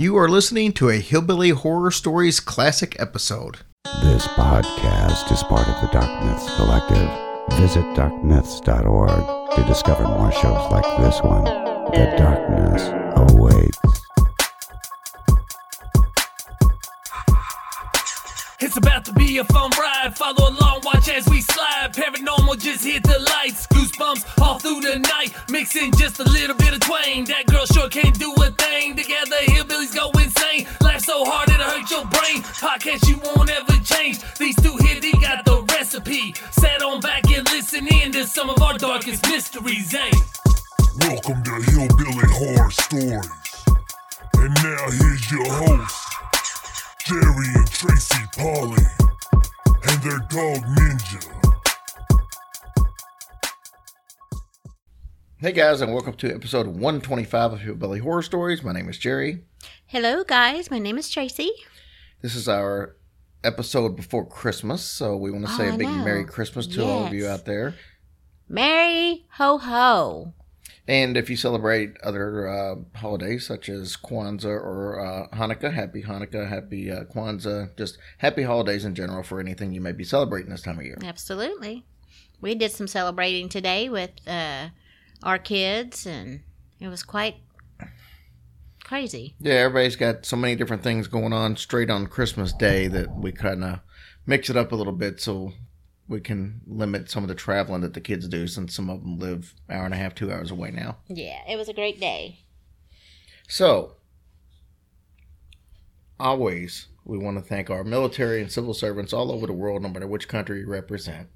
You are listening to a Hillbilly Horror Stories classic episode. This podcast is part of the Dark Myths Collective. Visit darkmyths.org to discover more shows like this one. The darkness awaits. It's about to be a fun ride. Follow along, watch as we slide. Paranormal just hit the lights. Goosebumps all through the night. Mixing just a little bit of twain. That girl sure can't do a thing. Together, hillbillies go insane. Laugh so hard it'll hurt your brain. Podcast you won't ever change. These two here, they got the recipe. Sit on back and listen in to some of our darkest mysteries, eh? Welcome to Hillbilly Horror Stories. And now here's your host, Jerry and Tracy Polly, and their dog Ninja. Hey guys, and welcome to episode 125 of Hillbilly Horror Stories. My name is Jerry. Hello, guys. My name is Tracy. This is our episode before Christmas, so we want to say Oh, a big. Merry Christmas to all of you out there. Merry ho ho. And if you celebrate other uh, holidays such as Kwanzaa or uh, Hanukkah, happy Hanukkah, happy uh, Kwanzaa, just happy holidays in general for anything you may be celebrating this time of year. Absolutely. We did some celebrating today with uh, our kids, and it was quite crazy. Yeah, everybody's got so many different things going on straight on Christmas Day that we kind of mix it up a little bit so we can limit some of the traveling that the kids do since some of them live hour and a half, two hours away now. Yeah, it was a great day. So, always we want to thank our military and civil servants all over the world, no matter which country you represent.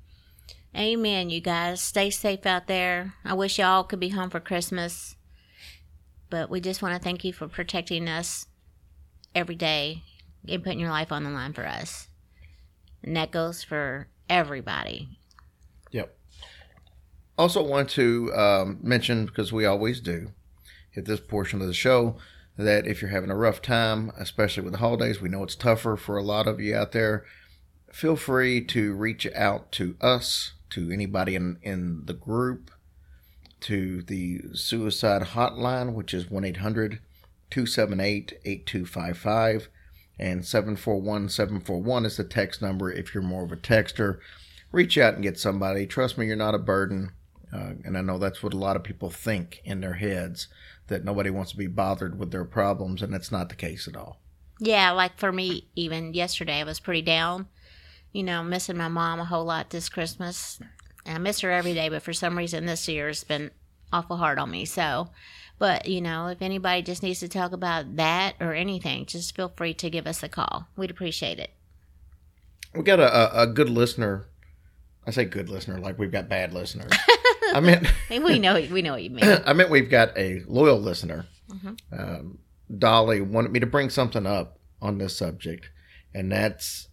Amen, you guys. Stay safe out there. I wish y'all could be home for Christmas, but we just want to thank you for protecting us every day and putting your life on the line for us. And that goes for everybody. Yep. Also, want to um, mention because we always do at this portion of the show that if you're having a rough time, especially with the holidays, we know it's tougher for a lot of you out there. Feel free to reach out to us, to anybody in, in the group, to the suicide hotline, which is 1 800 278 8255. And 741 741 is the text number if you're more of a texter reach out and get somebody. Trust me, you're not a burden. Uh, and I know that's what a lot of people think in their heads that nobody wants to be bothered with their problems, and that's not the case at all. Yeah, like for me, even yesterday, I was pretty down. You know, missing my mom a whole lot this Christmas. And I miss her every day, but for some reason this year has been awful hard on me. So, but you know, if anybody just needs to talk about that or anything, just feel free to give us a call. We'd appreciate it. We got a, a, good listener. I say good listener, like we've got bad listeners. I meant, And we know we know what you mean. I meant we've got a loyal listener. Mhm. Um, Dolly wanted me to bring something up on this subject, and that's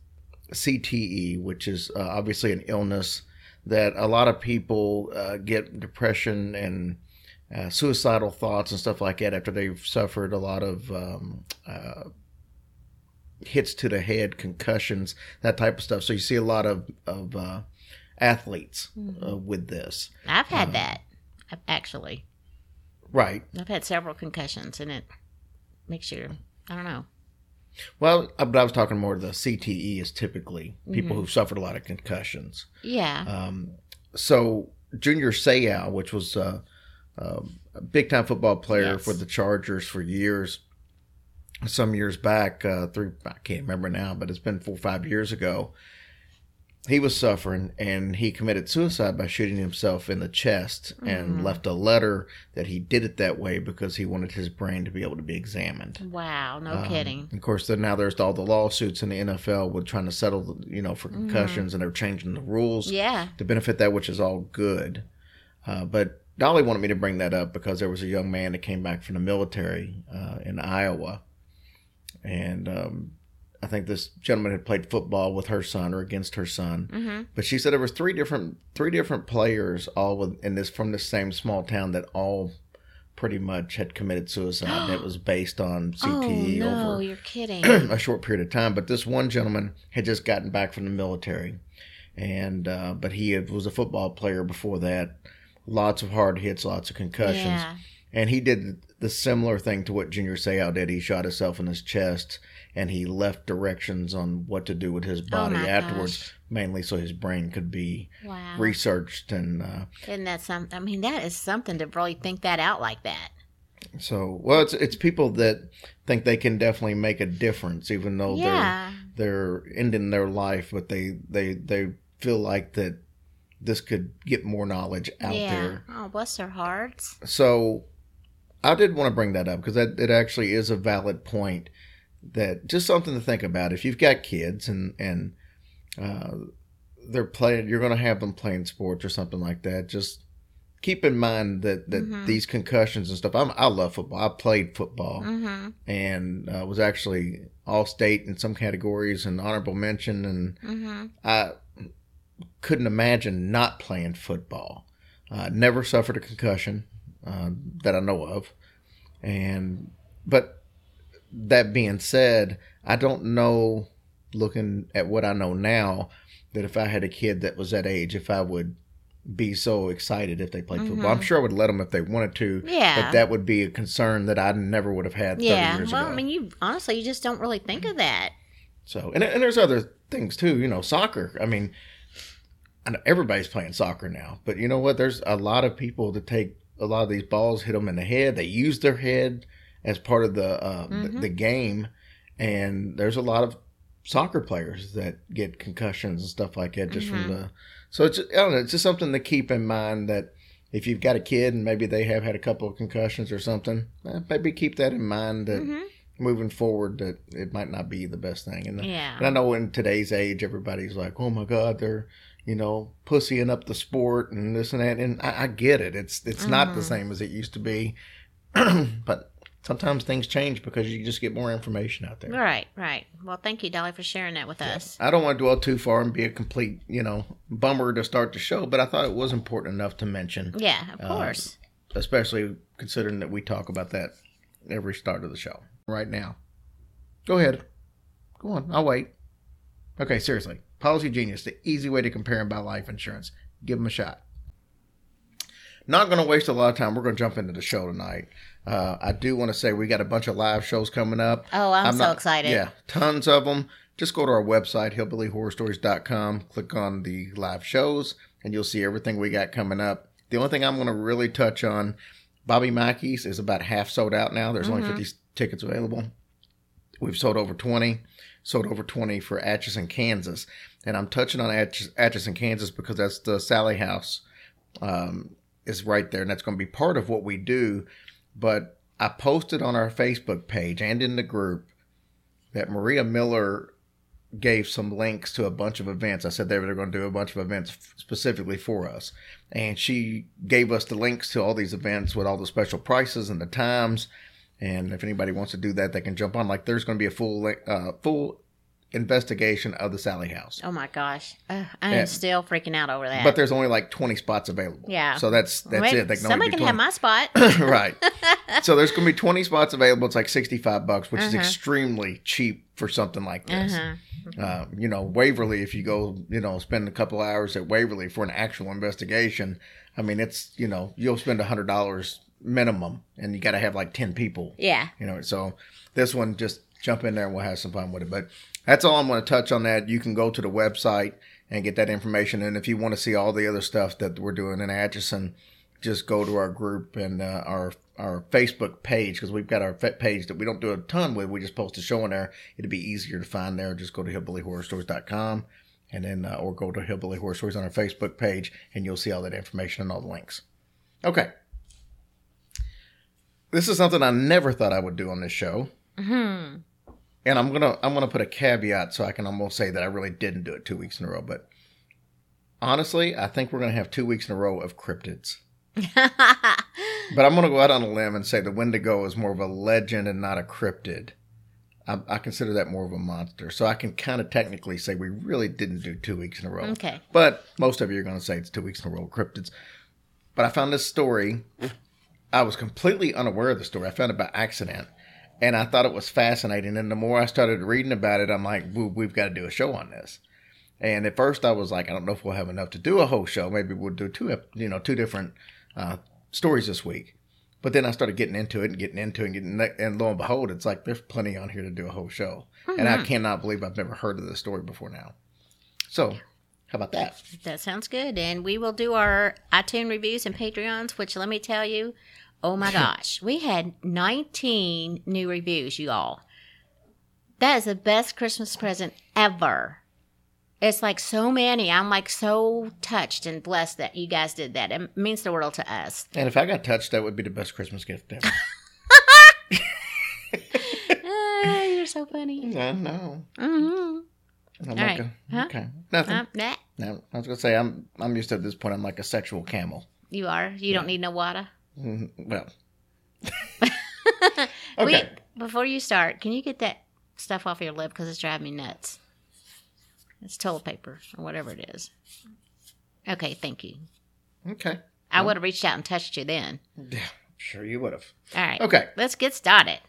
CTE, which is uh, obviously an illness that a lot of people uh, get depression and uh, suicidal thoughts and stuff like that after they've suffered a lot of um, uh, hits to the head, concussions, that type of stuff. So you see a lot of of uh, athletes uh, with this, I've had that actually. right? I've had several concussions, and it makes you I don't know. Well, uh, but I was talking more the CTE is typically people who've suffered a lot of concussions. Yeah. Um, so Junior Seau, which was um, a big time football player Yes. for the Chargers for years, some years back, uh, three I can't remember now, but it's been four or five years ago. He was suffering and he committed suicide by shooting himself in the chest and left a letter that he did it that way because he wanted his brain to be able to be examined. wow. No Um, kidding. Of course, then now there's all the lawsuits in the NFL with trying to settle, you know, for concussions, and they're changing the rules Yeah. to benefit that, which is all good. Uh, but Dolly wanted me to bring that up because there was a young man that came back from the military uh, in Iowa, and um, I think this gentleman had played football with her son or against her son. Mm-hmm. But she said there was three different three different players all with, in this from the same small town that all pretty much had committed suicide. and it was based on CTE oh no, over you're kidding. a short period of time. But this one gentleman had just gotten back from the military, and uh, but he had, was a football player before that. Lots of hard hits, lots of concussions, yeah. and he did the similar thing to what Junior Seau did. He shot himself in his chest and he left directions on what to do with his body Oh afterwards, gosh. mainly so his brain could be Wow. researched and uh, Isn't that something? I mean, that is something to really think that out like that. so well it's it's people that think they can definitely make a difference even though yeah. they're they're ending their life but they they they feel like that this could get more knowledge out yeah. there Oh, bless their hearts. so I did want to bring that up because that it actually is a valid point that just something to think about if you've got kids and and uh, they're playing you're going to have them playing sports or something like that just keep in mind that that Mhm. these concussions and stuff I'm, I love football I played football Mm-hmm. and uh, was actually all state in some categories and honorable mention and Mm-hmm. I couldn't imagine not playing football. Uh, never suffered a concussion uh, that I know of, and but that being said, I don't know. Looking at what I know now, that if I had a kid that was that age, if I would be so excited if they played football, I'm sure I would let them if they wanted to. Mm-hmm. Yeah. But that would be a concern that I never would have had 30 Yeah. years Well, ago. I mean, you honestly, you just don't really think of that. So, and, and there's other things too, you know, soccer. I mean, I know everybody's playing soccer now, but you know what? There's a lot of people that take a lot of these balls, hit them in the head. They use their head as part of the uh, the, mm-hmm. the game, and there's a lot of soccer players that get concussions and stuff like that just from mm-hmm. the. So it's I don't know. It's just something to keep in mind that if you've got a kid and maybe they have had a couple of concussions or something, eh, maybe keep that in mind that mm-hmm. moving forward that it might not be the best thing. And, uh, Yeah. and I know in today's age, everybody's like, oh my God, they're, you know, pussying up the sport and this and that. And I, I get it. It's, it's not the same as it used to be. but sometimes things change because you just get more information out there. Right. Right. Well, thank you, Dolly, for sharing that with us. I don't want to dwell too far and be a complete, you know, bummer to start the show, but I thought it was important enough to mention, Yeah. Of Uh, course. especially considering that we talk about that every start of the show right now. Go ahead. Go on. I'll wait. Okay, seriously. Policygenius, the easy way to compare and buy life insurance. Give them a shot. Not going to waste a lot of time. We're going to jump into the show tonight. Uh, I do want to say we got a bunch of live shows coming up. Oh, I'm, so not- excited. Yeah, tons of them. Just go to our website, hillbillyhorrorstories.com, click on the live shows, and you'll see everything we got coming up. The only thing I'm going to really touch on, Bobby Mackey's is about half sold out now. There's only 50 tickets available. We've sold over 20, sold over 20 for Atchison, Kansas. And I'm touching on Atch- Atchison, Kansas because that's the Sally House um, is right there, and that's going to be part of what we do. But I posted on our Facebook page and in the group that Maria Miller gave some links to a bunch of events. I said they were going to do a bunch of events specifically for us. And she gave us the links to all these events with all the special prices and the times. And if anybody wants to do that, they can jump on. Like there's going to be a full uh, full investigation of the Sally House. Oh my gosh. Uh, I am Yeah. still freaking out over that. But there's only like 20 spots available. Yeah. So that's that's Wait, it. They can only somebody do can have 20. my spot. right. So there's going to be 20 spots available. It's like 65 bucks, which is Uh-huh. extremely cheap for something like this. uh-huh. Uh, you know, Waverly, if you go, you know, spend a couple hours at Waverly for an actual investigation, I mean, it's, you know, you'll spend a $100 minimum and you got to have like 10 people, Yeah. you know. So this one, just jump in there and we'll have some fun with it. But that's all I'm going to touch on that. You can go to the website and get that information. And if you want to see all the other stuff that we're doing in Atchison, just go to our group and uh, our our Facebook page because we've got our page that we don't do a ton with. We just post a show in there. It'd be easier to find there. Just go to hillbillyhorrorstories.com and then uh, or go to Hillbilly Horror Stories on our Facebook page and you'll see all that information and all the links. Okay. This is something I never thought I would do on this show. Hmm. And I'm gonna I'm gonna put a caveat so I can almost say that I really didn't do it two weeks in a row. But honestly, I think we're gonna have two weeks in a row of cryptids. But I'm gonna go out on a limb and say the Wendigo is more of a legend and not a cryptid. I, I consider that more of a monster. So I can kind of technically say we really didn't do two weeks in a row. Okay. But most of you are gonna say it's two weeks in a row of cryptids. But I found this story. I was completely unaware of the story. I found it by accident. And I thought it was fascinating. And the more I started reading about it, I'm like, we've got to do a show on this. And at first, I was like, I don't know if we'll have enough to do a whole show. Maybe we'll do two, you know, two different uh, stories this week. But then I started getting into it and getting into it and getting and lo and behold, it's like there's plenty on here to do a whole show. And I cannot believe I've never heard of this story before now. So, how about that? That sounds good. And we will do our iTunes reviews and Patreons, which let me tell you, oh my gosh, we had 19 new reviews, you all. That is the best Christmas present ever. It's like so many. I'm like so touched and blessed that you guys did that. It means the world to us. And if I got touched, that would be the best Christmas gift ever. Ah, you're so funny. no, no. hmm I'm All like right. a- Huh? okay. Nothing. Uh, nah, no, I was gonna say I'm I'm used to at this point. I'm like a sexual camel. you are. You don't need no water. Mhm, Well, Wait, okay. before you start, can you get that stuff off your lip because it's driving me nuts? It's toilet paper or whatever it is. Okay, thank you. Okay. I would have reached out and touched you then. Yeah, sure you would have. All right. Okay. Let's get started.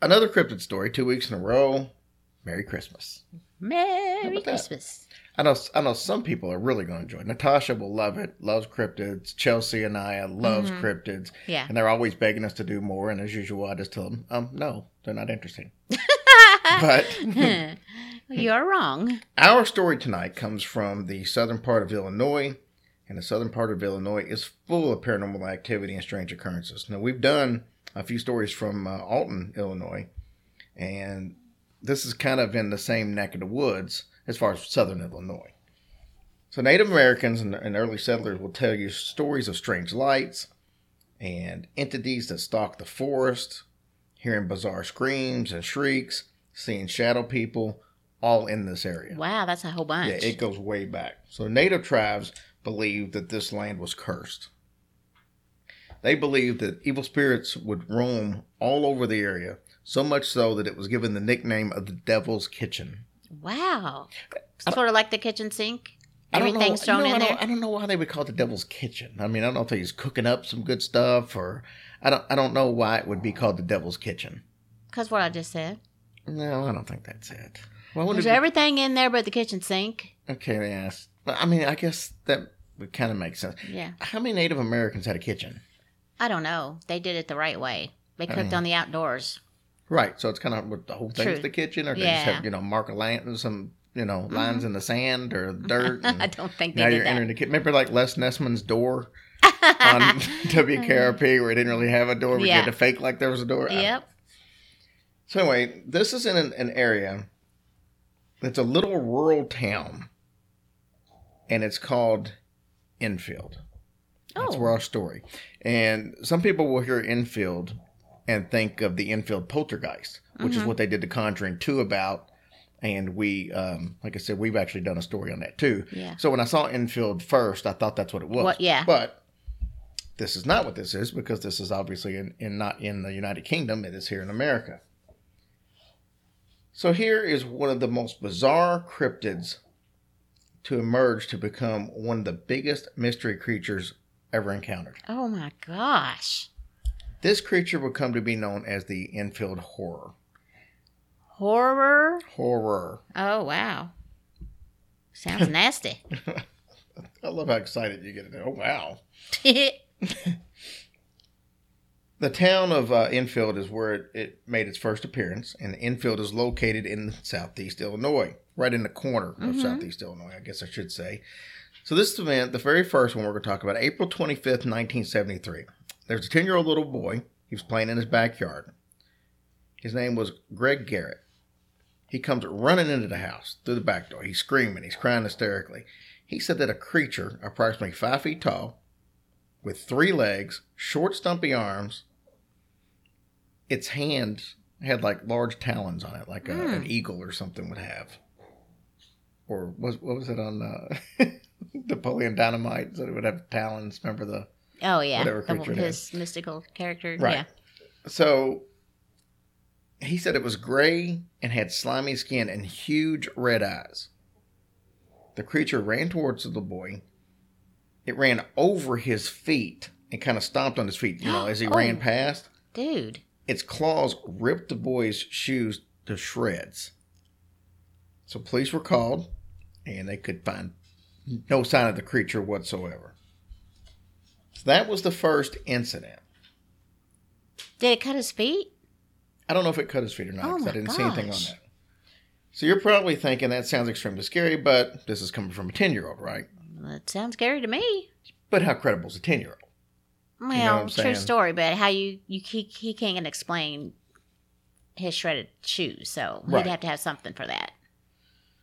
Another cryptid story. Two weeks in a row. Merry Christmas. Merry? Christmas. I know. I know some people are really going to enjoy. it. Natasha will love it. Loves cryptids. Chelsea and I loves cryptids. Mm-hmm. Yeah. And they're always begging us to do more. And as usual, I just tell them, um, no, they're not interesting. but You're wrong. Our story tonight comes from the southern part of Illinois, and the southern part of Illinois is full of paranormal activity and strange occurrences. Now, we've done a few stories from uh, Alton, Illinois, and this is kind of in the same neck of the woods as far as southern Illinois. So, Native Americans and, and early settlers will tell you stories of strange lights and entities that stalk the forest, hearing bizarre screams and shrieks, seeing shadow people, all in this area. Wow, that's a whole bunch. Yeah, it goes way back. So native tribes believed that this land was cursed. They believed that evil spirits would roam all over the area, so much so that it was given the nickname of the Devil's Kitchen. Wow. Sort of like the kitchen sink. Don't know- Everything's you thrown know, in I there. I don't know why they would call it the Devil's Kitchen. I mean, I don't know if he's cooking up some good stuff, or I don't. I don't know why it would be called the Devil's Kitchen. Because what I just said. No, I don't think that's it. Would There's it be- everything in there but the kitchen sink. Okay, yes. I mean, I guess that would kind of make sense. Yeah. How many Native Americans had a kitchen? I don't know. They did it the right way. They cooked on the outdoors. Right. So it's kind of what the whole thing's True. the kitchen, or they just Yeah. Mm-hmm. have you know mark a line, some you know lines in the sand or dirt. And I don't think they now did you're that. entering the kitchen. Remember like Les Nessman's door on WKRP where he didn't really have a door, but Yeah. had to fake like there was a door. I- Yep. So anyway, this is in an, an area that's a little rural town, and it's called Enfield. That's Oh. where our story. And some people will hear Enfield and think of the Enfield poltergeist, which Mm-hmm. is what they did the Conjuring 2 about. And we, um, like I said, we've actually done a story on that too. Yeah. So when I saw Enfield first, I thought that's what it was. What- yeah. But this is not what this is because this is obviously in, in not in the United Kingdom. It is here in America. So here is one of the most bizarre cryptids to emerge to become one of the biggest mystery creatures ever encountered. Oh my gosh. This creature would come to be known as the Enfield Horror. Horror. Horror. Oh wow. Sounds nasty. I love how excited you get. Oh wow! The town of uh, Enfield is where it, it made its first appearance, and Enfield is located in southeast Illinois, right in the corner of southeast Illinois, I guess I should say. So this event, the very first one we're going to talk about, April 25th, 1973. There's a 10-year-old little boy. He was playing in his backyard. His name was Greg Garrett. He comes running into the house through the back door. He's screaming. He's crying hysterically. He said that a creature approximately five feet tall, with three legs, short, stumpy arms, its hands had like large talons on it, like a, an eagle or something would have. Or was what was it on uh, Napoleon Dynamite? So it would have talons. Remember the Oh yeah. Whatever creature it his mystical character. Right. Yeah. So he said it was gray and had slimy skin and huge red eyes. The creature ran towards the boy. It ran over his feet and kind of stomped on his feet, you know, as he Oh. ran past. Dude. Its claws ripped the boy's shoes to shreds. So police were called and they could find no sign of the creature whatsoever. So that was the first incident. Did it cut his feet? I don't know if it cut his feet or not Oh I didn't see anything on gosh. that. So you're probably thinking that sounds extremely scary, but this is coming from a 10 year old, right? That sounds scary to me. But how credible is a 10 year old? Well, what I'm true story, but how you you he, he can't explain his shredded shoes, so Right. he'd have to have something for that.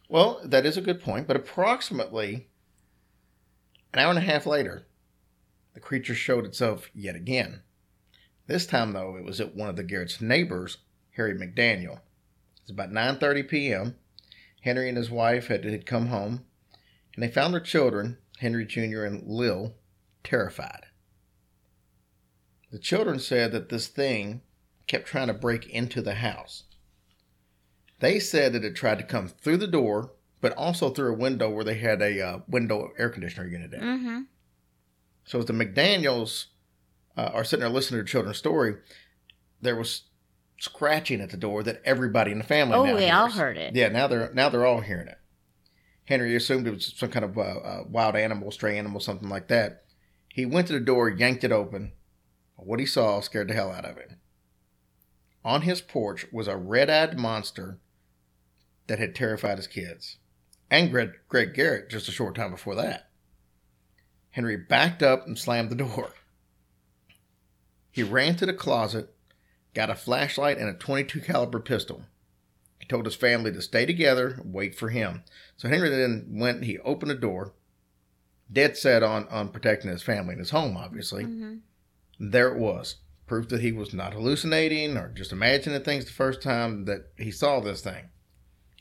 Well, that is a good point, but approximately an hour and a half later, the creature showed itself yet again. This time, though, it was at one of the Garrett's neighbors, Harry McDaniel. It's about 9:30 p.m. Henry and his wife had, had come home, and they found their children, Henry Jr. and Lil, terrified. The children said that this thing kept trying to break into the house. They said that it tried to come through the door, but also through a window where they had a uh, window air conditioner unit in. Mm-hmm. So as the McDaniels uh, are sitting there listening to the children's story, there was scratching at the door that everybody in the family. Oh, they all heard it. Yeah, now they're now they're all hearing it. Henry assumed it was some kind of uh, uh, wild animal, stray animal, something like that. He went to the door, yanked it open. What he saw scared the hell out of him. On his porch was a red-eyed monster that had terrified his kids, and Greg, Greg Garrett just a short time before that. Henry backed up and slammed the door. He ran to the closet, got a flashlight and a 22 caliber pistol. He told his family to stay together and wait for him. So Henry then went, he opened the door, dead set on, on protecting his family and his home, obviously. Mm-hmm. There it was. Proof that he was not hallucinating or just imagining things the first time that he saw this thing.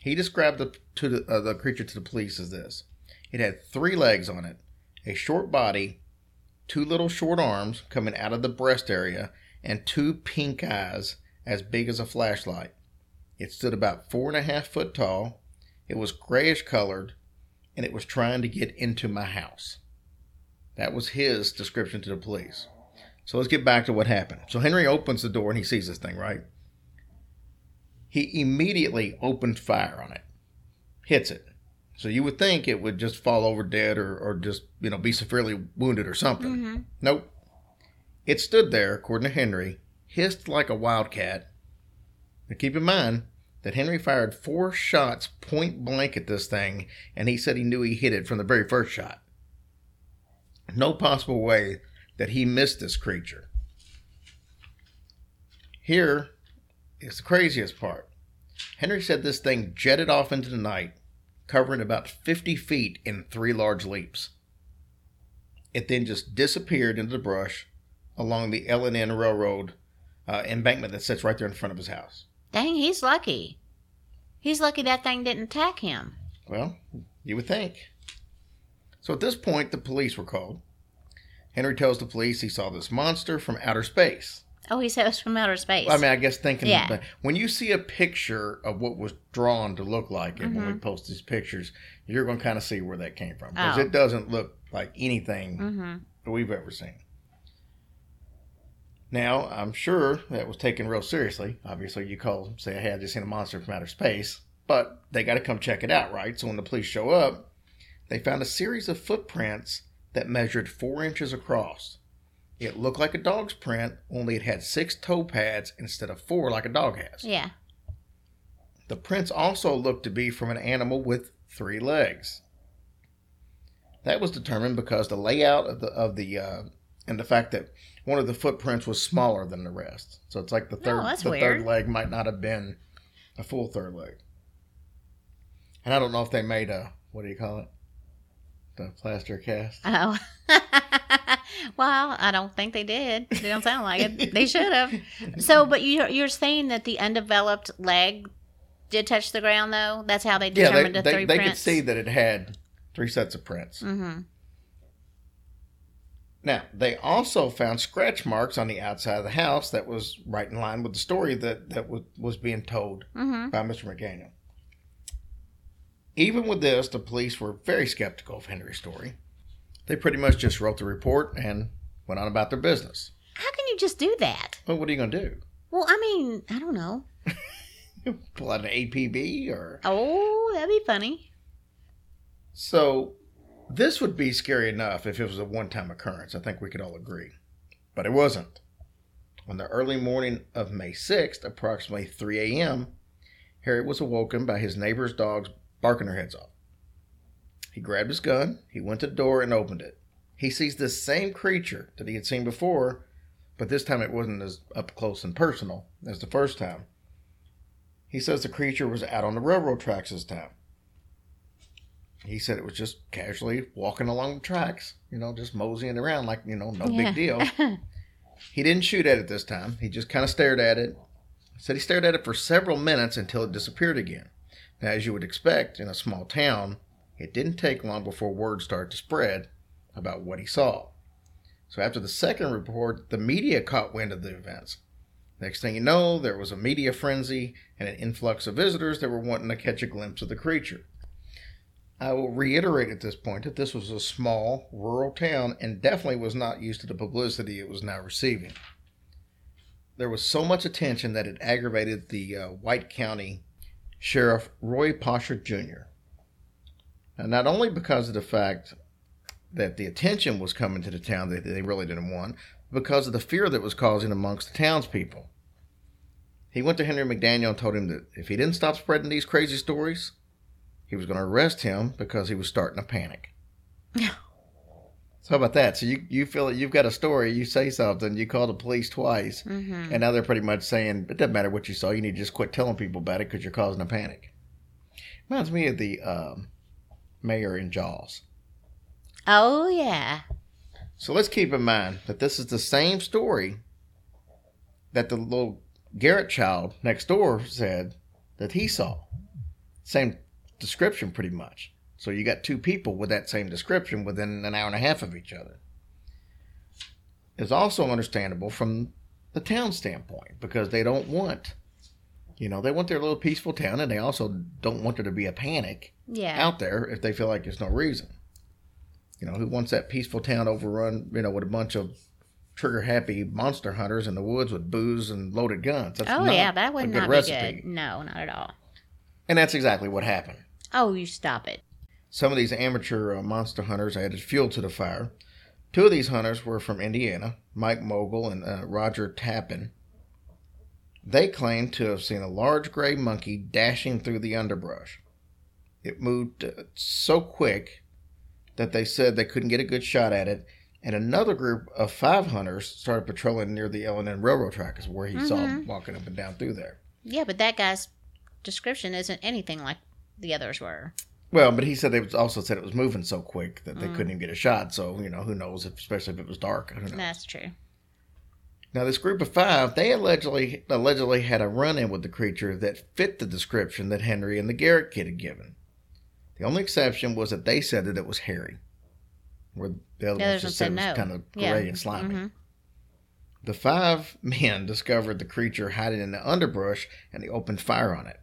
He described the, to the, uh, the creature to the police as this it had three legs on it, a short body, two little short arms coming out of the breast area, and two pink eyes as big as a flashlight. It stood about four and a half foot tall. It was grayish colored, and it was trying to get into my house. That was his description to the police. So let's get back to what happened. So Henry opens the door and he sees this thing, right? He immediately opened fire on it, hits it. So you would think it would just fall over dead or, or just, you know, be severely wounded or something. Mm-hmm. Nope. It stood there, according to Henry, hissed like a wildcat. But keep in mind that Henry fired four shots point blank at this thing, and he said he knew he hit it from the very first shot. No possible way that he missed this creature. Here is the craziest part. Henry said this thing jetted off into the night, covering about 50 feet in three large leaps. It then just disappeared into the brush along the L&N Railroad uh, embankment that sits right there in front of his house. Dang, he's lucky. He's lucky that thing didn't attack him. Well, you would think. So at this point, the police were called. Henry tells the police he saw this monster from outer space. Oh, he said it was from outer space. I mean, I guess thinking Yeah. but when you see a picture of what was drawn to look like it when we Mhm. post these pictures, you're going to kind of see where that came from because Oh. it doesn't look like anything mm-hmm. that we've ever seen. Now, I'm sure that was taken real seriously. Obviously, you call, say, hey, I just seen a monster from outer space, but they got to come check it out, right? So when the police show up, they found a series of footprints that measured four inches across. It looked like a dog's print, only it had six toe pads instead of four like a dog has. Yeah. The prints also looked to be from an animal with three legs. That was determined because the layout of the of the uh, and the fact that one of the footprints was smaller than the rest. So it's like the third Oh, the weird. third leg might not have been a full third leg. And I don't know if they made a what do you call it? The plaster cast. Oh. well, I don't think they did. They don't sound like it. They should have. So, but you're you're saying that the undeveloped leg did touch the ground, though. That's how they Yeah, they, determined the they, three they could see that it had three sets of prints. Mm-hmm. Now, they also found scratch marks on the outside of the house that was right in line with the story that, that was, was being told Mm-hmm. by Mr. McDaniel. Even with this, the police were very skeptical of Henry's story. They pretty much just wrote the report and went on about their business. How can you just do that? Well, what are you going to do? Well, I mean, I don't know. Pull out an APB or. Oh, that'd be funny. So This would be scary enough if it was a one time occurrence. I think we could all agree. But it wasn't. On the early morning of May 6th, approximately 3 a.m., Harry was awoken by his neighbor's dogs barking their heads off. He grabbed his gun, he went to the door and opened it. He sees the same creature that he had seen before, but this time it wasn't as up close and personal as the first time. He says the creature was out on the railroad tracks this time. He said it was just casually walking along the tracks, you know, just moseying around like, you know, no Yeah. big deal. he didn't shoot at it this time. He just kind of stared at it. Said he stared at it for several minutes until it disappeared again. Now, as you would expect in a small town, it didn't take long before word started to spread about what he saw. So after the second report, the media caught wind of the events. Next thing you know, there was a media frenzy and an influx of visitors that were wanting to catch a glimpse of the creature. I will reiterate at this point that this was a small, rural town and definitely was not used to the publicity it was now receiving. There was so much attention that it aggravated the uh, White County Sheriff Roy Poshard Jr. Now, not only because of the fact that the attention was coming to the town that they really didn't want, because of the fear that was causing amongst the townspeople. He went to Henry McDaniel and told him that if he didn't stop spreading these crazy stories, he was going to arrest him because he was starting to panic. Yeah. so how about that? So you, you feel that you've got a story, you say something, you call the police twice, hmm and now they're pretty much saying it doesn't matter what you saw, you need to just quit telling people about it because you're causing a panic. Reminds me of the um, mayor in Jaws. Oh yeah. So let's keep in mind that this is the same story that the little Garrett child next door said that he saw. Same description, pretty much. So you got two people with that same description within an hour and a half of each other. It's also understandable from the town standpoint because they don't want, you know, they want their little peaceful town and they also don't want there to be a panic Yeah. out there if they feel like there's no reason. You know, who wants that peaceful town overrun, you know, with a bunch of trigger happy monster hunters in the woods with booze and loaded guns? That's oh not yeah, that would not recipe. be good. No, not at all. And that's exactly what happened. Oh, you stop it. Some of these amateur uh, monster hunters added fuel to the fire. Two of these hunters were from Indiana, Mike Mogul and uh, Roger Tappan. They claimed to have seen a large gray monkey dashing through the underbrush. It moved uh, so quick that they said they couldn't get a good shot at it. And another group of five hunters started patrolling near the L&N railroad track, is where he saw him walking up and down through there. Yeah, but that guy's description isn't anything like the others were. Well, but he said they was also said it was moving so quick that they couldn't even get a shot. So you know, who knows? If, especially if it was dark. That's true. Now, this group of five, they allegedly allegedly had a run-in with the creature that fit the description that Henry and the Garrett kid had given. The only exception was that they said that it was hairy, where the other The ones just said it was no. kind of Yeah. gray and slimy. Mhm. The five men discovered the creature hiding in the underbrush and they opened fire on it.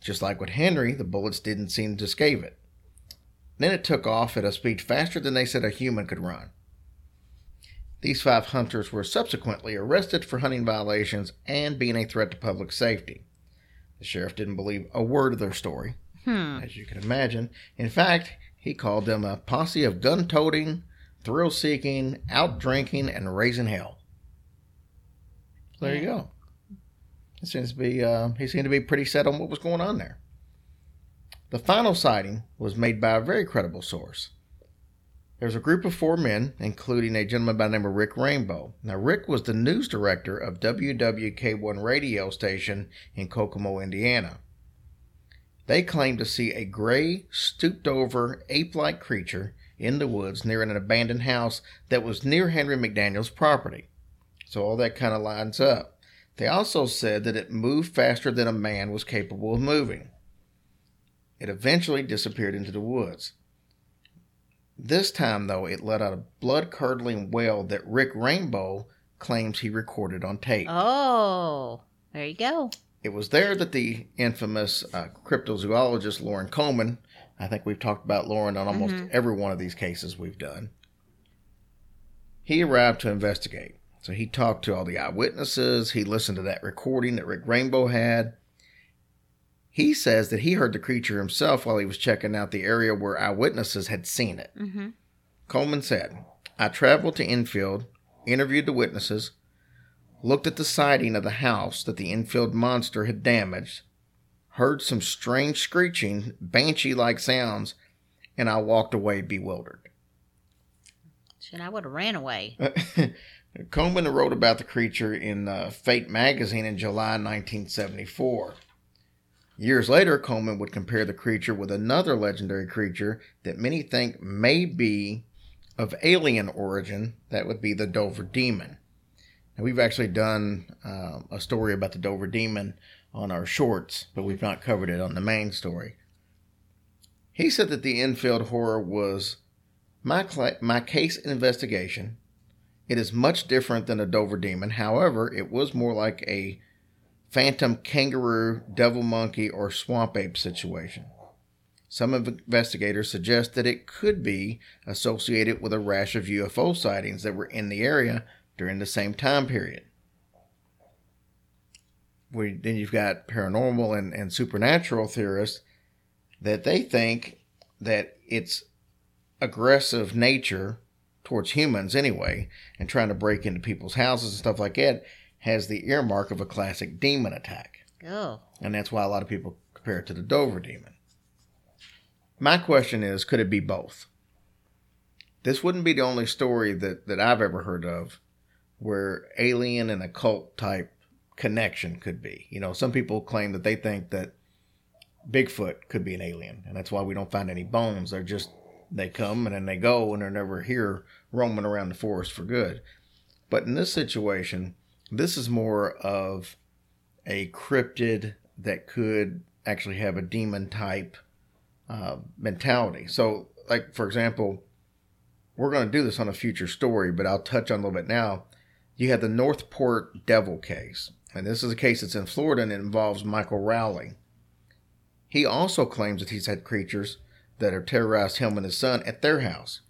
Just like with Henry, the bullets didn't seem to escape it. Then it took off at a speed faster than they said a human could run. These five hunters were subsequently arrested for hunting violations and being a threat to public safety. The sheriff didn't believe a word of their story, Hmm. as you can imagine. In fact, he called them a posse of gun toting, thrill seeking, out drinking, and raising hell. So there you go. It seems to be uh, he seemed to be pretty set on what was going on there. The final sighting was made by a very credible source. There was a group of four men, including a gentleman by the name of Rick Rainbow. Now, Rick was the news director of WWKI radio station in Kokomo, Indiana. They claimed to see a gray, stooped over, ape like creature in the woods near an abandoned house that was near Henry McDaniel's property. So all that kind of lines up. They also said that it moved faster than a man was capable of moving. It eventually disappeared into the woods. This time, though, it let out a blood curdling wail that Rick Rainbow claims he recorded on tape. Oh, there you go. It was there that the infamous uh, cryptozoologist Loren Coleman, I think we've talked about Loren on almost every one of these cases we've done, he arrived to investigate. So he talked to all the eyewitnesses, he listened to that recording that Rick Rainbow had. He says that he heard the creature himself while he was checking out the area where eyewitnesses had seen it. Mm-hmm. Coleman said, I traveled to Enfield, interviewed the witnesses, looked at the siding of the house that the Enfield monster had damaged, heard some strange screeching, banshee like sounds, and I walked away bewildered. Shit, I would have ran away. Coleman wrote about the creature in uh, Fate magazine in July 1974. Years later, Coleman would compare the creature with another legendary creature that many think may be of alien origin. That would be the Dover Demon. Now, we've actually done uh, a story about the Dover Demon on our shorts, but we've not covered it on the main story. He said that the Enfield horror was my, cla my case investigation. It is much different than a Dover Demon. However, it was more like a phantom kangaroo, devil monkey, or swamp ape situation. Some investigators suggest that it could be associated with a rash of UFO sightings that were in the area during the same time period. We, then you've got paranormal and, and supernatural theorists that they think that its aggressive nature towards humans anyway and trying to break into people's houses and stuff like that has the earmark of a classic demon attack. Oh. And that's why a lot of people compare it to the Dover demon. My question is could it be both? This wouldn't be the only story that, that I've ever heard of where alien and occult type connection could be. You know, some people claim that they think that Bigfoot could be an alien, and that's why we don't find any bones. They're just, they come and then they go and they're never here roaming around the forest for good. But in this situation, this is more of a cryptid that could actually have a demon type uh, mentality. So, like for example, we're going to do this on a future story, but I'll touch on a little bit now. You had the Northport Devil case, and this is a case that's in Florida and it involves Michael Rowley. He also claims that he's had creatures that have terrorized him and his son at their house.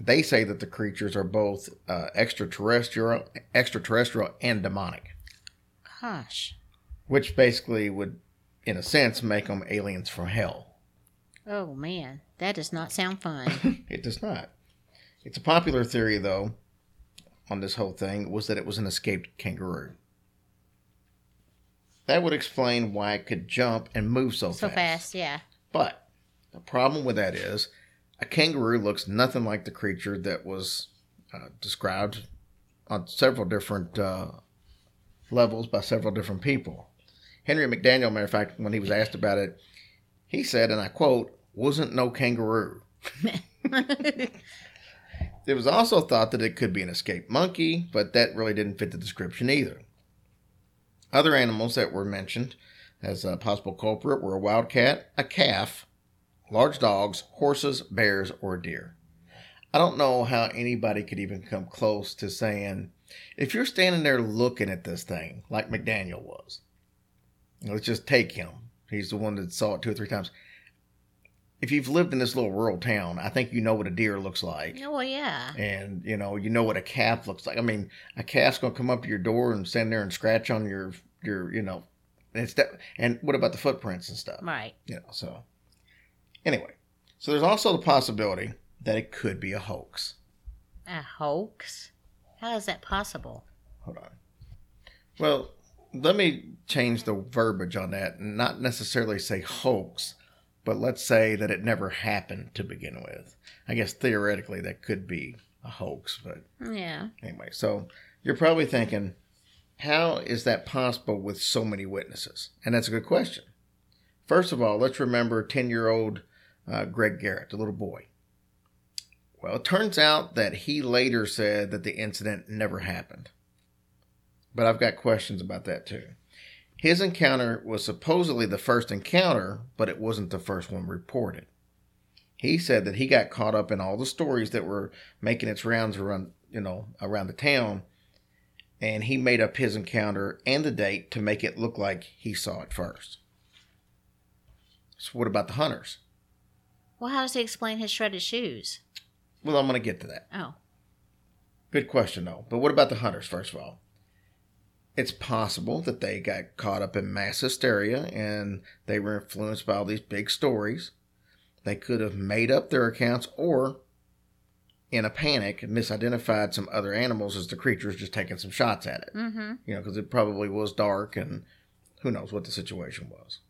They say that the creatures are both uh, extraterrestrial, extraterrestrial and demonic, Gosh. which basically would, in a sense, make them aliens from hell. Oh man, that does not sound fun. It does not. It's a popular theory, though, on this whole thing was that it was an escaped kangaroo. That would explain why it could jump and move so, fast. so fast, yeah. But the problem with that is a kangaroo looks nothing like the creature that was uh, described on several different uh, levels by several different people. Henry McDaniel, matter of fact, when he was asked about it, he said, and I quote, wasn't no kangaroo. It was also thought that it could be an escaped monkey, but that really didn't fit the description either. Other animals that were mentioned as a possible culprit were a wildcat, a calf, large dogs, horses, bears, or deer. I don't know how anybody could even come close to saying, if you're standing there looking at this thing, like McDaniel was, let's just take him. He's the one that saw it two or three times. If you've lived in this little rural town, I think you know what a deer looks like. Oh well, yeah. And you know, you know what a calf looks like. I mean, a calf's gonna come up to your door and stand there and scratch on your your, you know, and it's that. And what about the footprints and stuff? Right. You know, so anyway, so there's also the possibility that it could be a hoax. A hoax? How is that possible? Hold on. Well, let me change the verbiage on that and not necessarily say hoax, but let's say that it never happened to begin with. I guess theoretically that could be a hoax, but Yeah. anyway, so you're probably thinking, how is that possible with so many witnesses? And that's a good question. First of all, let's remember 10 year old uh, Greg Garrett, the little boy. Well, it turns out that he later said that the incident never happened. But I've got questions about that too. His encounter was supposedly the first encounter, but it wasn't the first one reported. He said that he got caught up in all the stories that were making its rounds around, you know, around the town, and he made up his encounter and the date to make it look like he saw it first. So what about the hunters? Well, how does he explain his shredded shoes? Well, I'm going to get to that. Oh. Good question, though. But what about the hunters, first of all? it's possible that they got caught up in mass hysteria and they were influenced by all these big stories. They could have made up their accounts or, in a panic, misidentified some other animals as the creatures just taking some shots at it. Mm-hmm. You know, because it probably was dark and who knows what the situation was.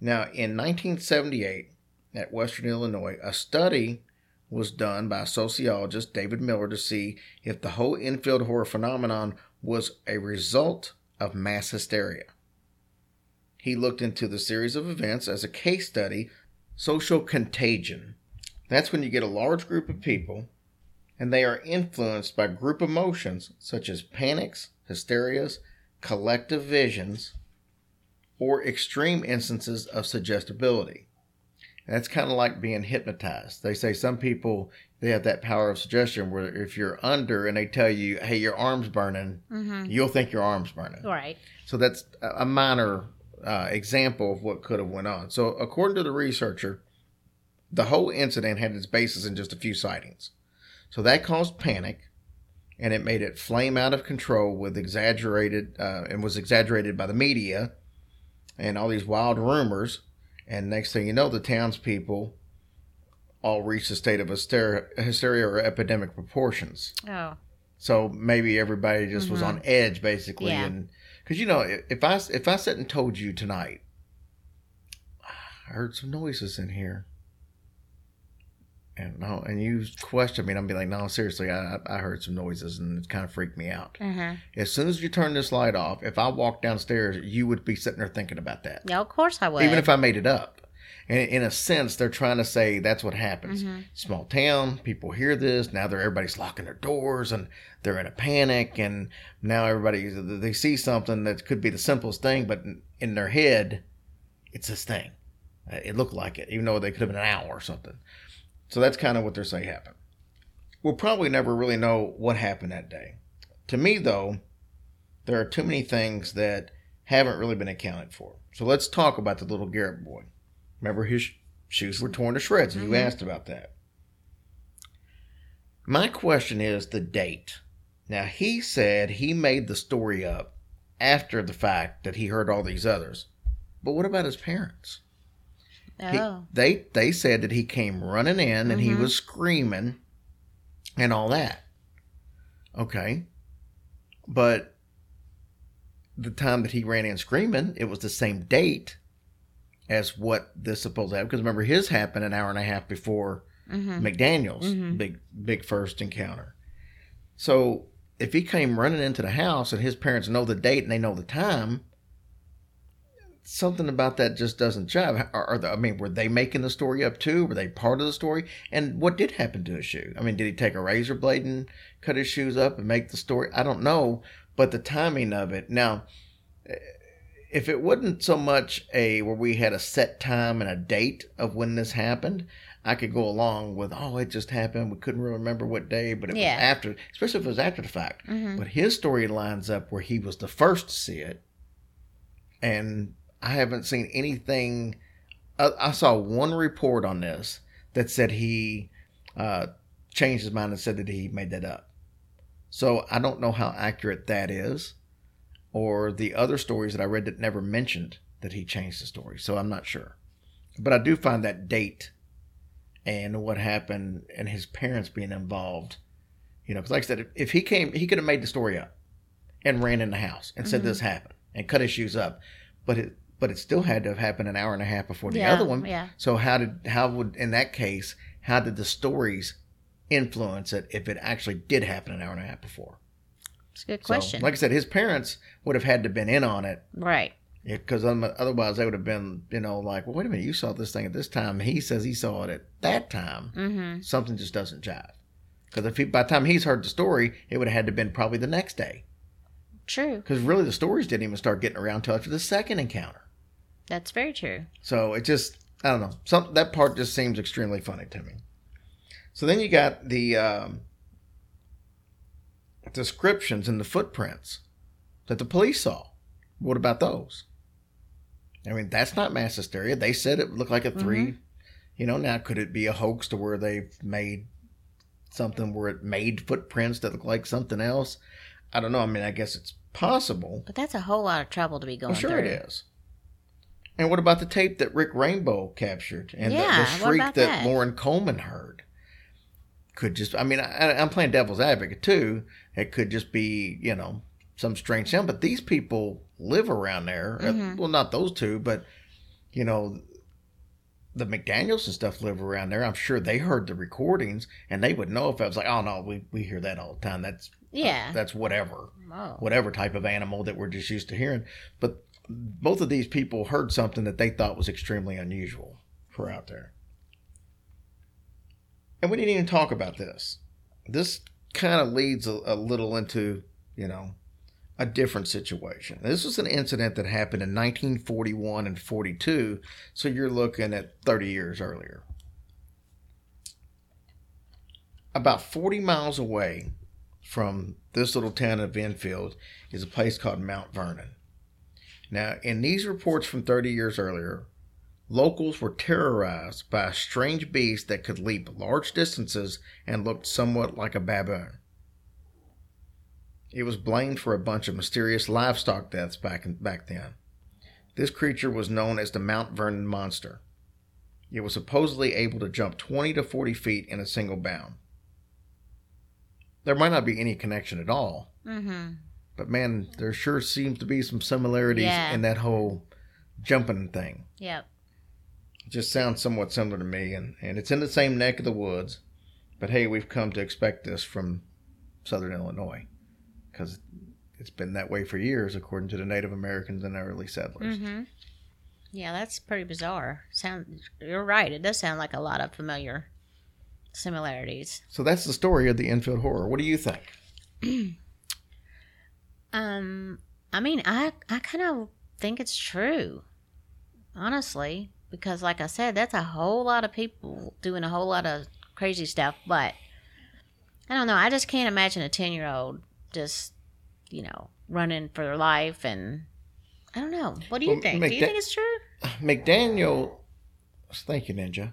Now, in 1978, at Western Illinois, a study was done by sociologist David Miller to see if the whole Enfield horror phenomenon was a result of mass hysteria. He looked into the series of events as a case study, social contagion. That's when you get a large group of people and they are influenced by group emotions such as panics, hysterias, collective visions, or extreme instances of suggestibility. And that's kind of like being hypnotized. They say some people they have that power of suggestion where if you're under and they tell you, "Hey, your arm's burning," you'll think your arm's burning. Right. So that's a a minor uh, example of what could have went on. So according to the researcher, the whole incident had its basis in just a few sightings. So that caused panic, and it made it flame out of control with exaggerated uh, and was exaggerated by the media and all these wild rumors. And next thing you know, the townspeople all reached a state of hysteria, hysteria or epidemic proportions. Oh. So maybe everybody just was on mm-hmm. edge, basically, Yeah. and because you know, if if I if I sat and told you tonight, ah, I heard some noises in here, and no, and you question me, and I'm be like, no, seriously, I I heard some noises, and it kind of freaked me out. Uh-huh. As soon as you turn this light off, if I walked downstairs, you would be sitting there thinking about that, Yeah, of course I would. even if I made it up. And in a sense, they're trying to say that's what happens. Small town, people hear this. Now they're everybody's locking their doors and they're in a panic. And now everybody they see something that could be the simplest thing, but in- their head, it's this thing. It looked like it, even though they could have been an owl or something. So that's kind of what they're saying happened. We'll probably never really know what happened that day. To me, though, there are too many things that haven't really been accounted for. So let's talk about the little Garrett boy. Remember, his shoes were torn to shreds, and you mm-hmm. asked about that. My question is the date. Now, he said he made the story up after the fact that he heard all these others. But what about his parents? He- oh. they they said that he came running in and he mm-hmm. was screaming and all that. Okay. But the time that he ran in screaming, it was the same date as what this supposed to happen. Because remember, his happened an hour and a half before mm-hmm. McDaniel's mm-hmm. big big first encounter. So if he came running into the house and his parents know the date and they know the time, something about that just doesn't jive. Are, are the, I mean, were they making the story up too? Were they part of the story? And what did happen to his shoe? I mean, did he take a razor blade and cut his shoes up and make the story? I don't know, but the timing of it. Now, eh, if it wasn't so much a where we had a set time and a date of when this happened, I could go along with, oh, it just happened. We couldn't really remember what day, but it Yeah. was after, especially if it was after the fact. But his story lines up where he was the first to see it and I haven't seen anything. I, I saw one report on this that said he uh, changed his mind and said that he made that up. So I don't know how accurate that is, or the other stories that I read that never mentioned that he changed the story. So I'm not sure, but I do find that date and what happened and his parents being involved. You know, because like I said, if, if he came, he could have made the story up and ran in the house and said this happened and cut his shoes up, but it but it still had to have happened an hour and a half before the Yeah, other one. yeah. So how did how would in that case how did the stories influence it if it actually did happen an hour and a half before? It's a good So, question. like I said, his parents would have had to been in on it right. because otherwise they would have been you know like well wait a minute you saw this thing at this time he says he saw it at that time Mm-hmm. something just doesn't jive because if he, by the time he's heard the story it would have had to have been probably the next day True. because really the stories didn't even start getting around till after the second encounter That's very true. so it just i don't know. Some that part just seems extremely funny to me. So then you got the um, descriptions and the footprints that the police saw. What about those? I mean that's not mass hysteria. They said it looked like a 3 you know now could it be a hoax to where they've made something where it made footprints that look like something else? I don't know. I mean i guess it's possible. But that's a whole lot of trouble to be going Well, sure through. it is. And what about the tape that Rick Rainbow captured and the- Yeah, the, what shriek that, that? Loren Coleman heard? Could just, I mean, I, I'm playing devil's advocate too. It could just be, you know, some strange sound. But these people live around there. Uh, Mhm. Well, not those two, but, you know, the McDaniels and stuff live around there. I'm sure they heard the recordings and they would know if I was like, oh no, we, we hear that all the time. That's Yeah. that's whatever Oh. whatever type of animal that we're just used to hearing. But both of these people heard something that they thought was extremely unusual for out there. And we didn't even talk about this. This kind of leads a, a little into, you know, a different situation. This was an incident that happened in 1941 and 42, so you're looking at 30 years earlier. About 40 miles away from this little town of Enfield is a place called Mount Vernon. Now, in these reports from 30 years earlier, locals were terrorized by a strange beast that could leap large distances and looked somewhat like a baboon. It was blamed for a bunch of mysterious livestock deaths back, in, back then. This creature was known as the Mount Vernon Monster. It was supposedly able to jump 20 to 40 feet in a single bound. There might not be any connection at all, Mm-hmm. But man, there sure seems to be some similarities Yeah. in that whole jumping thing. Yep. It just sounds somewhat similar to me, and, and it's in the same neck of the woods. But hey, we've come to expect this from southern Illinois because it's been that way for years, according to the Native Americans and early settlers. Mm-hmm. Yeah, that's pretty bizarre. Sound you're right. It does sound like a lot of familiar similarities. So that's the story of the Enfield Horror. What do you think? Um, I mean, I I kind of think it's true, honestly, because like I said, that's a whole lot of people doing a whole lot of crazy stuff. But I don't know. I just can't imagine a ten year old just, you know, running for their life and. I don't know. What do you Well, think? make do you think it's true? McDaniel, thank you, Ninja,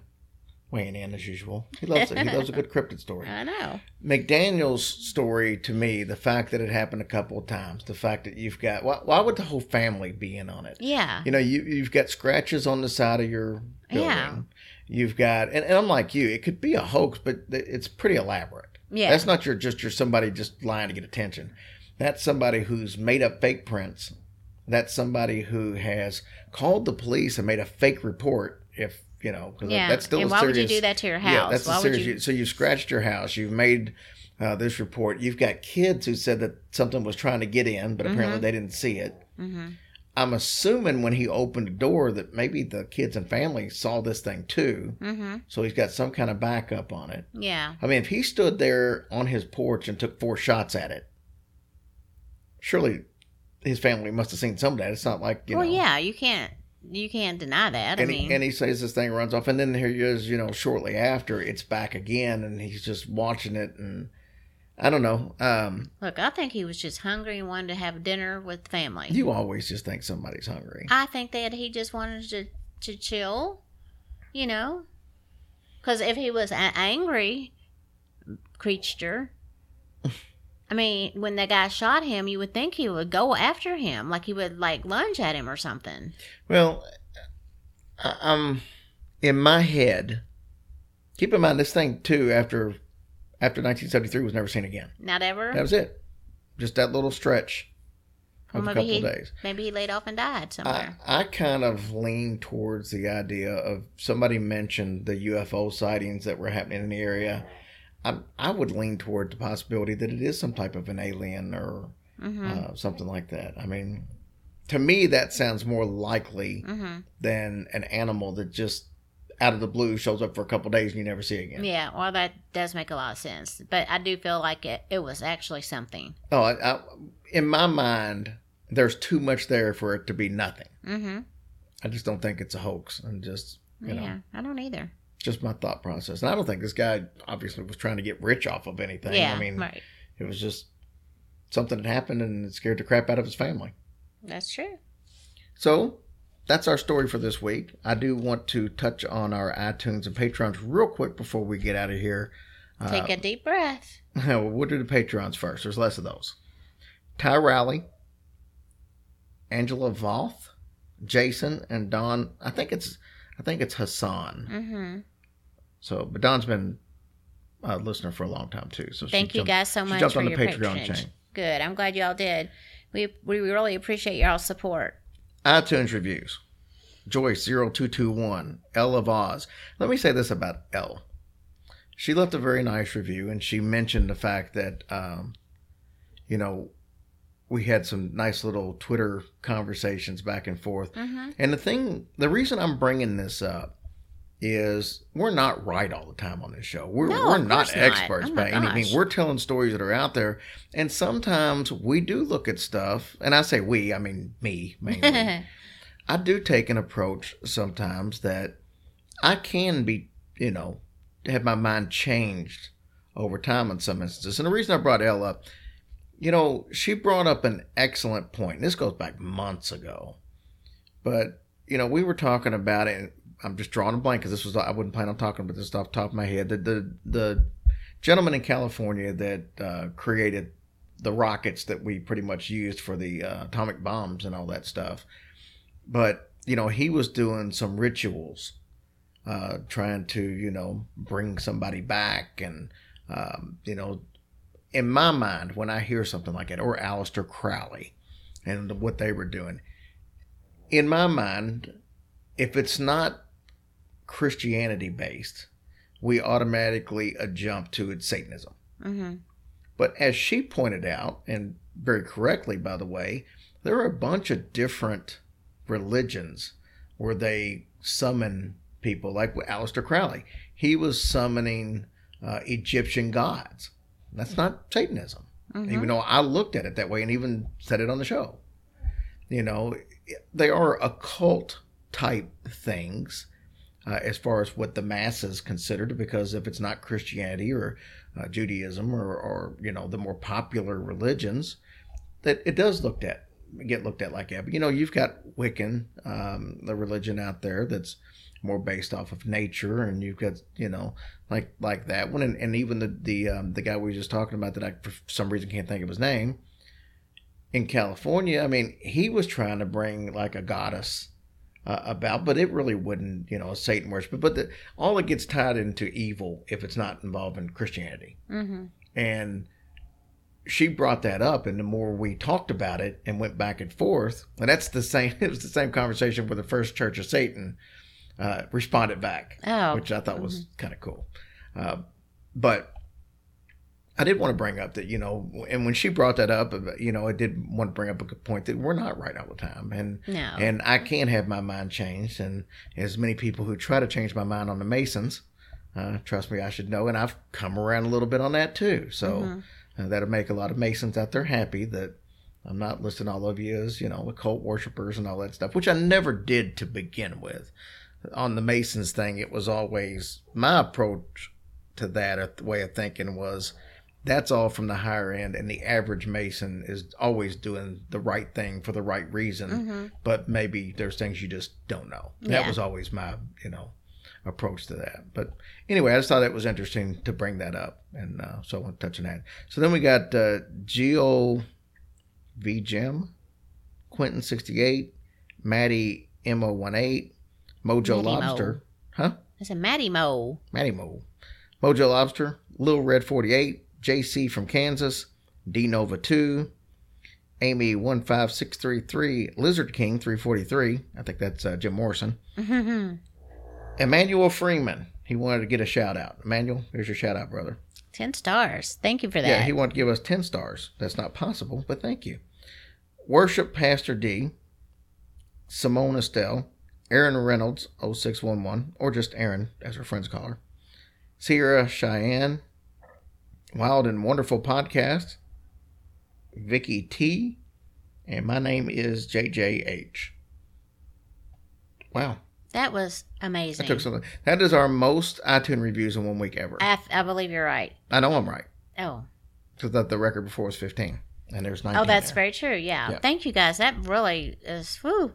weighing in as usual. He loves it. He loves a good cryptid story. I know. McDaniel's story to me, the fact that it happened a couple of times, the fact that you've got why, why would the whole family be in on it? Yeah. You know, you you've got scratches on the side of your building. Yeah. You've got, and, and I'm like you, it could be a hoax, but it's pretty elaborate. Yeah. That's not your just your somebody just lying to get attention. That's somebody who's made up fake prints. That's somebody who has called the police and made a fake report. If you know, 'cause Yeah. that's still and a why would you do that to your house? yeah, that's why serious. you? So you've scratched your house. You've made uh, this report. You've got kids who said that something was trying to get in, but apparently Mhm. they didn't see it. hmm I'm assuming when he opened the door that maybe the kids and family saw this thing too. hmm So he's got some kind of backup on it. Yeah. I mean, if he stood there on his porch and took four shots at it, surely his family must have seen some of that. It's not like you well, know. yeah. You can't. You can't deny that. I And, mean, he, and he says this thing runs off, and then here he is, you know, shortly after it's back again, and he's just watching it, and I don't know. Um, look, I think he was just hungry and wanted to have dinner with family. you always just think somebody's hungry. I think that he just wanted to to chill, you know, because if he was an angry creature, I mean, when the guy shot him, you would think he would go after him, like he would like lunge at him or something. Well, I- I'm in my head. Keep in mind this thing too. After after 1973 was never seen again. Not ever. That was it. Just that little stretch of Well, a maybe couple he- of days. Maybe he laid off and died I, somewhere. I kind of lean towards the idea of somebody mentioned the UFO sightings that were happening in the area. I, I would lean toward the possibility that it is some type of an alien or hmm uh, something like that. I mean, to me, that sounds more likely hmm than an animal that just out of the blue shows up for a couple days and you never see it again. Yeah, well, that does make a lot of sense. But I do feel like it, it was actually something. Oh, I, I, in my mind, there's too much there for it to be nothing. Mm-hmm. I just don't think it's a hoax, I'm just you Yeah, know, I don't either. Just my thought process. And I don't think this guy obviously was trying to get rich off of anything. yeah, I mean, right. it was just something that happened and it scared the crap out of his family. That's true. So that's our story for this week. I do want to touch on our iTunes and Patreons real quick before we get out of here. Uh, Take a deep breath. well, we'll do the Patreons first. There's less of those. Ty Rowley, Angela Voth, Jason, and Don. I think it's I think it's Hassan. Mm-hmm. So, but Don's been a listener for a long time too. So Thank you jumped- guys so much. she jumped on the Patreon patronage. chain. Good. I'm glad y'all did. We we really appreciate y'all's support. iTunes reviews. Joyce0221, L of Oz. Let me say this about L. She left a very nice review and she mentioned the fact that, um, you know, we had some nice little Twitter conversations back and forth. Mm-hmm. And the thing, the reason I'm bringing this up is we're not right all the time on this show. We're, No, we're not course not. experts Oh by any means. We're telling stories that are out there. And sometimes we do look at stuff, and I say we, I mean me mainly. I do take an approach sometimes that I can be, you know, have my mind changed over time in some instances. And the reason I brought Elle up, you know, she brought up an excellent point. This goes back months ago. But, you know, we were talking about it. I'm just drawing a blank because this was, I wouldn't plan on talking about this off the top of my head. The, the, the gentleman in California that uh, created the rockets that we pretty much used for the uh, atomic bombs and all that stuff but you know he was doing some rituals uh trying to you know bring somebody back and um you know in my mind when i hear something like that or Aleister crowley and what they were doing in my mind if it's not christianity based we automatically jump to it's satanism mm-hmm. but as she pointed out, and very correctly, by the way, there are a bunch of different religions where they summon people, like Aleister Crowley. He was summoning uh, Egyptian gods. That's not Satanism, Mm-hmm. even though I looked at it that way and even said it on the show. You know, they are occult type things uh, as far as what the masses considered, because if it's not Christianity or uh, Judaism or, or you know the more popular religions, that it does looked at get looked at like that. But you know, you've got Wiccan, um, the religion out there that's more based off of nature, and you've got you know like like that one, and, and even the the um, the guy we were just talking about that I for some reason can't think of his name. In California, I mean, he was trying to bring like a goddess uh, about, but it really wouldn't, you know, Satan worship. But the, all it gets tied into evil if it's not involving Christianity. Mm-hmm. And she brought that up, and the more we talked about it and went back and forth, and that's the same. It was the same conversation where the First Church of Satan uh, responded back, Oh. which I thought was kind of cool. Uh, but I did want to bring up that you know, and when she brought that up, you know, I did want to bring up a good point that we're not right all the time, and No. and I can have my mind changed. And as many people who try to change my mind on the Masons, uh, trust me, I should know. And I've come around a little bit on that too. So uh, that'll make a lot of Masons out there happy that I'm not listing all of you as, you know, occult worshipers and all that stuff, which I never did to begin with. On the Masons thing, it was always my approach to that uh, way of thinking was that's all from the higher end and the average mason is always doing the right thing for the right reason but maybe there's things you just don't know. That was always my you know approach to that. But anyway i just thought it was interesting to bring that up and uh, so i want to touch on that. So then we got uh, geo v. Gem quentin 68 maddie mo18 mojo Maddie Mo. lobster huh It's a Matty Mo. Matty Mo, Mojo Lobster, Lil Red 48, JC from Kansas, D Nova 2, Amy 15633, Lizard King 343. I think that's uh, Jim Morrison. Emmanuel Freeman. He wanted to get a shout out. Emmanuel, here's your shout out, brother. Ten stars. Thank you for that. Yeah, he wanted to give us 10 stars. That's not possible, but thank you. Worship Pastor D, Simone Estelle, Aaron Reynolds 0611, or just Aaron, as her friends call her, Sierra Cheyenne, Wild and Wonderful Podcast, Vicky T, and my name is JJH. Wow, that was amazing. took something. That is our most iTunes reviews in one week ever. I, I believe you're right. I know I'm right. Oh. Because the, the record before was 15, and there's 19. Oh, that's there. very true. Yeah. Yeah. Thank you guys. That really is whew.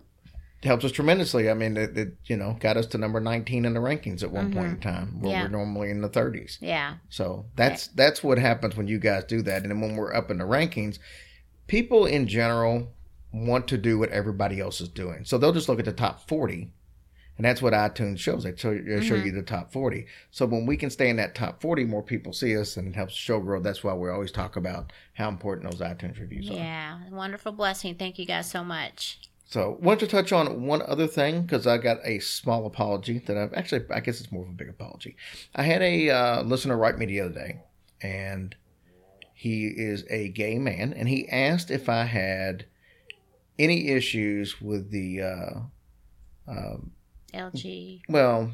Helped us tremendously. I mean, it, it you know got us to number 19 in the rankings at one point in time, where Mm-hmm. Yeah. we're normally in the 30s. Yeah. So that's that's what happens when you guys do that, and then when we're up in the rankings, people in general want to do what everybody else is doing. So they'll just look at the top 40 and that's what iTunes shows. They show, they show you the top 40. So when we can stay in that top 40, more people see us and it helps show grow. That's why we always talk about how important those iTunes reviews are. Yeah, wonderful blessing. Thank you guys so much. So, wanted to touch on one other thing because I got a small apology that I've actually, I guess it's more of a big apology. I had a uh, listener write me the other day, and he is a gay man, and he asked if I had any issues with the, uh, um, LG. well,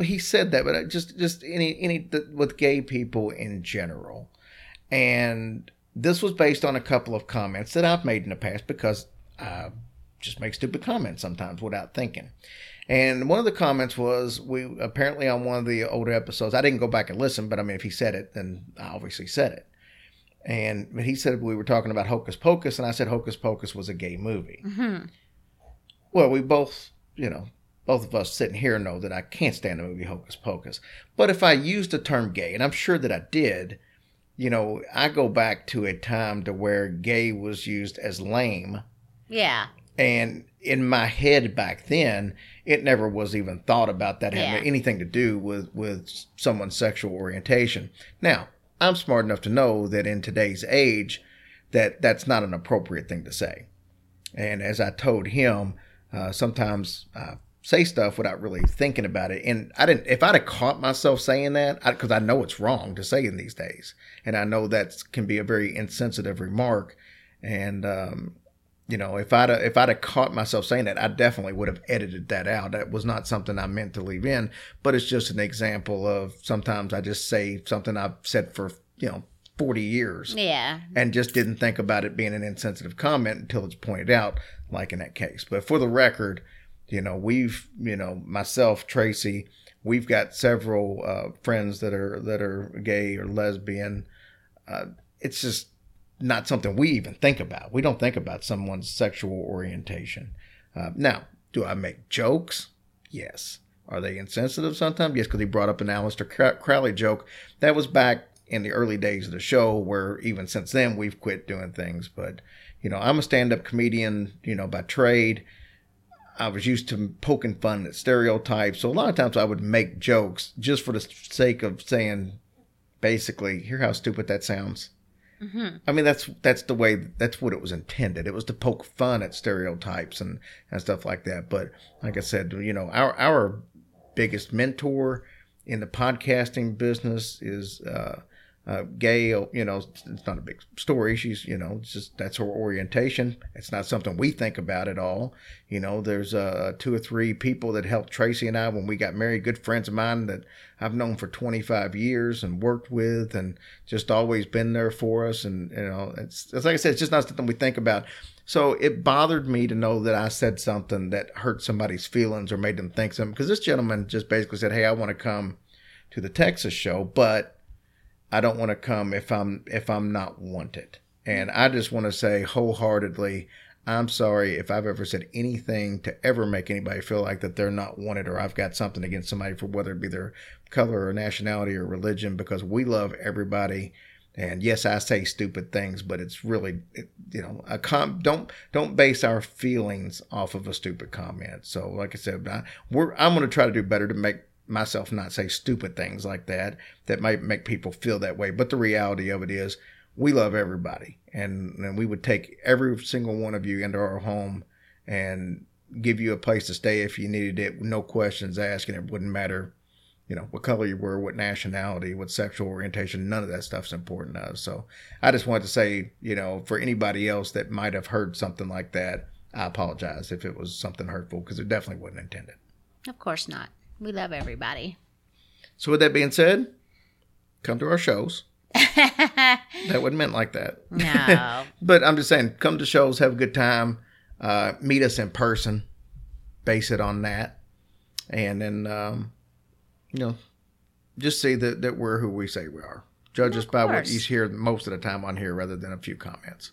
he said that, but just, just any, any th- with gay people in general, and this was based on a couple of comments that I've made in the past because I just make stupid comments sometimes without thinking. And one of the comments was we apparently on one of the older episodes. I didn't go back and listen, but I mean, if he said it, then I obviously said it. And but he said we were talking about Hocus Pocus, and I said Hocus Pocus was a gay movie. hmm Well, we both, you know, both of us sitting here know that I can't stand the movie Hocus Pocus. But if I used the term gay, and I'm sure that I did, you know, I go back to a time to where gay was used as lame Yeah. And in my head back then, it never was even thought about that having Yeah. anything to do with, with someone's sexual orientation. Now, I'm smart enough to know that in today's age, that that's not an appropriate thing to say. And as I told him, uh, sometimes I say stuff without really thinking about it. And I didn't, if I'd have caught myself saying that, because I, know it's wrong to say in these days, and I know that can be a very insensitive remark. And, um, you know, if I'd if I'd have caught myself saying that, I definitely would have edited that out. That was not something I meant to leave in, but it's just an example of sometimes I just say something I've said for you know forty years Yeah. and just didn't think about it being an insensitive comment until it's pointed out, like in that case. But for the record, you know, we've, you know, myself, Tracy, we've got several uh, friends that are that are gay or lesbian. Uh, it's just not something we even think about. We don't think about someone's sexual orientation. Uh, now, do I make jokes? Yes. Are they insensitive sometimes? Yes, because he brought up an Aleister Crowley joke. That was back in the early days of the show, where even since then we've quit doing things. But, you know, I'm a stand up comedian, you know, by trade. I was used to poking fun at stereotypes. So a lot of times I would make jokes just for the sake of saying, basically, hear how stupid that sounds. I mean, that's that's the way that's what it was intended. It was to poke fun at stereotypes and and stuff like that. But like I said, you know, our our biggest mentor in the podcasting business is uh, uh, Gail. You know, it's not a big story. She's you know, just that's her orientation. It's not something we think about at all. You know, there's uh, two or three people that helped Tracy and I when we got married. Good friends of mine that I've known for 25 years and worked with, and just always been there for us. And you know, it's, it's like I said, it's just not something we think about. So it bothered me to know that I said something that hurt somebody's feelings or made them think something. Because this gentleman just basically said, "Hey, I want to come to the Texas show, but I don't want to come if I'm if I'm not wanted." And I just want to say wholeheartedly, I'm sorry if I've ever said anything to ever make anybody feel like that they're not wanted or I've got something against somebody for whether it be their color or nationality or religion because we love everybody. And yes, I say stupid things, but it's really, you know, a com- don't don't base our feelings off of a stupid comment. So, like I said, I, we're I'm going to try to do better to make myself not say stupid things like that that might make people feel that way. But the reality of it is, we love everybody, and and we would take every single one of you into our home and give you a place to stay if you needed it, no questions asked, and it wouldn't matter you know, what color you were, what nationality, what sexual orientation, none of that stuff's important to us. So I just wanted to say, you know, for anybody else that might have heard something like that, I apologize if it was something hurtful because it definitely wasn't intended. Of course not. We love everybody. So with that being said, come to our shows. that wasn't meant like that. No. But I'm just saying, come to shows, have a good time, uh, meet us in person, base it on that, and then um, you know, just see that that we're who we say we are. Judge us by what you hear most of the time on here, rather than a few comments.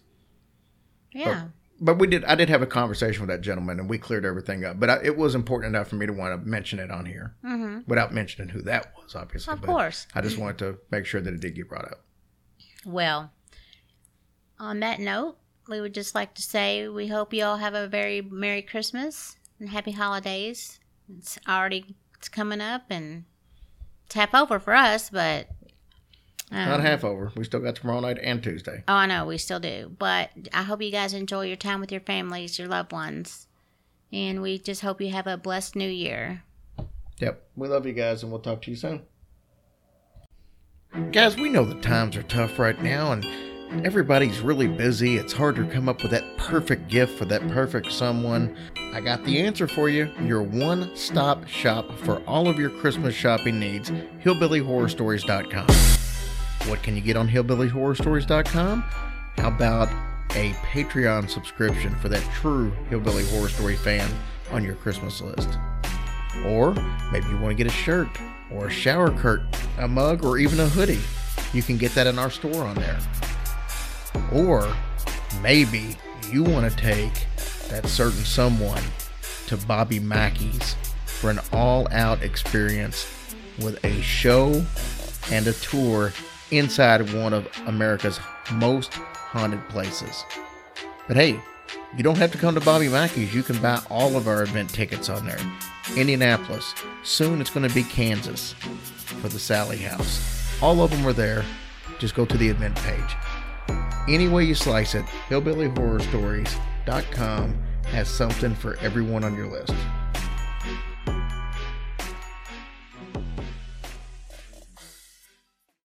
yeah. But we did. I did have a conversation with that gentleman, and we cleared everything up. But I, it was important enough for me to want to mention it on here, mm-hmm. without mentioning who that was, obviously. Of But course. I just wanted to make sure that it did get brought up. Well, on that note, we would just like to say we hope you all have a very Merry Christmas and Happy Holidays. It's already it's coming up and tap over for us, but um, Not half over. We still got tomorrow night and Tuesday. Oh, I know we still do, but I hope you guys enjoy your time with your families, your loved ones, and we just hope you have a blessed New Year. Yep. We love you guys, and we'll talk to you soon. Guys, we know the times are tough right now, and everybody's really busy. It's hard to come up with that perfect gift for that perfect someone. I got the answer for you your one stop shop for all of your Christmas shopping needs hillbillyhorrorstories.com. What can you get on hillbillyhorrorstories.com? How about a Patreon subscription for that true Hillbilly Horror Story fan on your Christmas list? Or maybe you want to get a shirt or a shower curtain, a mug, or even a hoodie. You can get that in our store on there. Or maybe you want to take that certain someone to Bobby Mackey's for an all out experience with a show and a tour inside one of America's most haunted places. But hey, you don't have to come to Bobby Mackey's. You can buy all of our event tickets on there. Indianapolis. Soon it's going to be Kansas for the Sally House. All of them are there. Just go to the event page. Any way you slice it, hillbillyhorrorstories.com has something for everyone on your list.